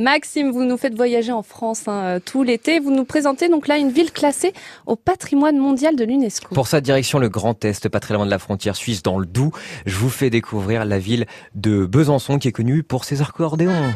Maxime, vous nous faites voyager en France hein, euh, tout l'été. Vous nous présentez donc là une ville classée au patrimoine mondial de l'UNESCO. Pour sa direction le Grand Est, pas très loin de la frontière suisse, dans le Doubs, je vous fais découvrir la ville de Besançon qui est connue pour ses accordéons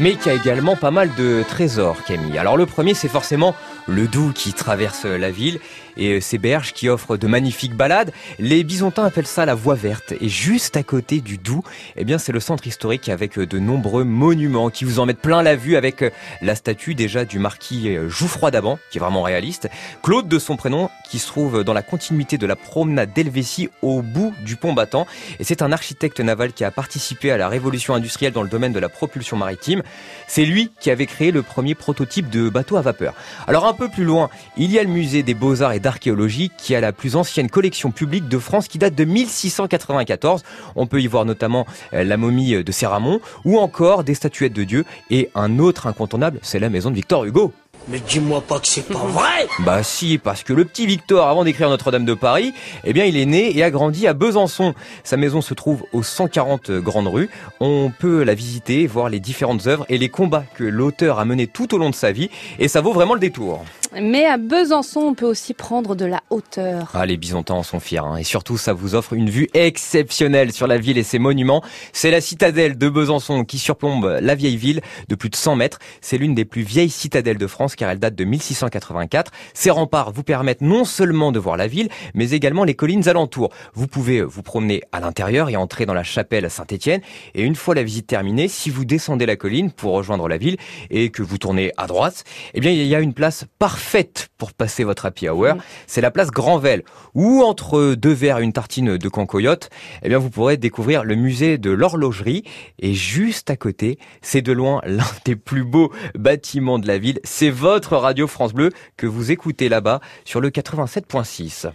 mais qui a également pas mal de trésors, Camille. Alors le premier, c'est forcément le Doubs qui traverse la ville et ces berges qui offrent de magnifiques balades. Les Bisontins appellent ça la voie verte. Et juste à côté du Doubs, eh bien, c'est le centre historique avec de nombreux monuments qui vous en mettent plein la vue avec la statue déjà du marquis Jouffroy d'Aban, qui est vraiment réaliste. Claude de son prénom, qui se trouve dans la continuité de la promenade d'Helvétie au bout du pont battant. Et c'est un architecte naval qui a participé à la révolution industrielle dans le domaine de la propulsion maritime. C'est lui qui avait créé le premier prototype de bateau à vapeur. Alors peu plus loin, il y a le musée des beaux-arts et d'archéologie qui a la plus ancienne collection publique de France qui date de 1694. On peut y voir notamment euh, la momie de Séramon ou encore des statuettes de Dieu et un autre incontournable, c'est la maison de Victor Hugo. Mais dis-moi pas que c'est pas vrai Bah si, parce que le petit Victor, avant d'écrire Notre-Dame de Paris, eh bien il est né et a grandi à Besançon. Sa maison se trouve aux 140 Grandes Rues. On peut la visiter, voir les différentes œuvres et les combats que l'auteur a menés tout au long de sa vie, et ça vaut vraiment le détour. Mais à Besançon, on peut aussi prendre de la hauteur. Ah, les Bisontins en sont fiers. Hein. Et surtout, ça vous offre une vue exceptionnelle sur la ville et ses monuments. C'est la citadelle de Besançon qui surplombe la vieille ville de plus de 100 mètres. C'est l'une des plus vieilles citadelles de France car elle date de 1684. Ces remparts vous permettent non seulement de voir la ville, mais également les collines alentours. Vous pouvez vous promener à l'intérieur et entrer dans la chapelle Saint-Étienne. Et une fois la visite terminée, si vous descendez la colline pour rejoindre la ville et que vous tournez à droite, eh bien, il y a une place parfaite Faites pour passer votre happy hour, c'est la place Grandvel, où entre deux verres et une tartine de cancoyote, eh bien vous pourrez découvrir le musée de l'horlogerie. Et juste à côté, c'est de loin l'un des plus beaux bâtiments de la ville. C'est votre radio France Bleu que vous écoutez là-bas sur le 87.6.